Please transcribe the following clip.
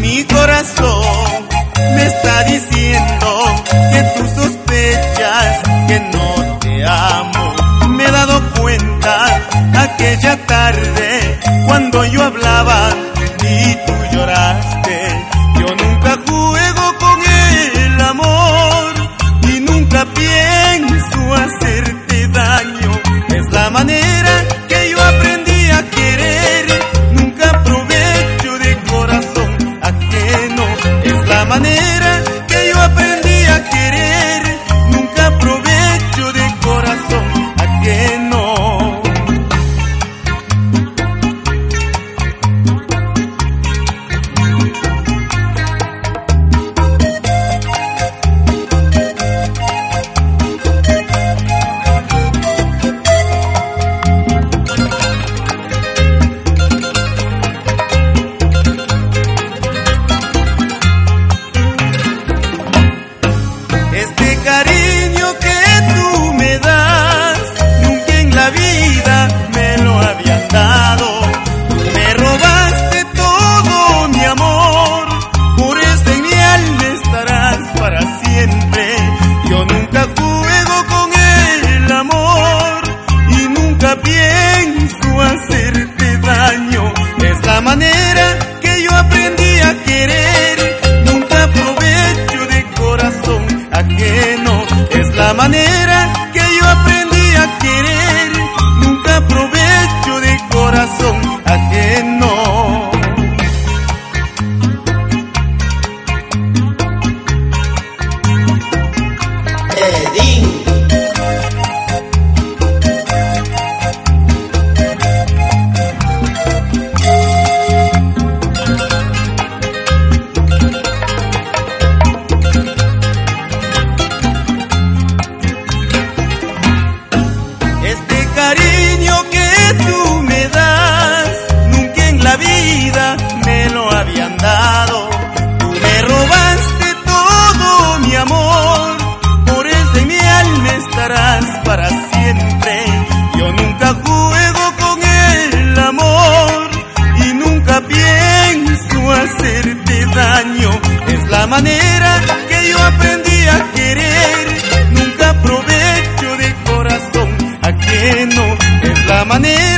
Mi corazón me está diciendo que tú sospechas que no te amo. Me he dado cuenta aquella tarde cuando yo hablaba Es la manera que yo aprendí manera que yo aprendí a querer. Nunca aprovecho de corazón ajeno. Es la manera que yo aprendí para siempre. Yo nunca juego con el amor y nunca pienso hacerte daño. Es la manera que yo aprendí a querer. Nunca aprovecho de corazón ajeno. Es la manera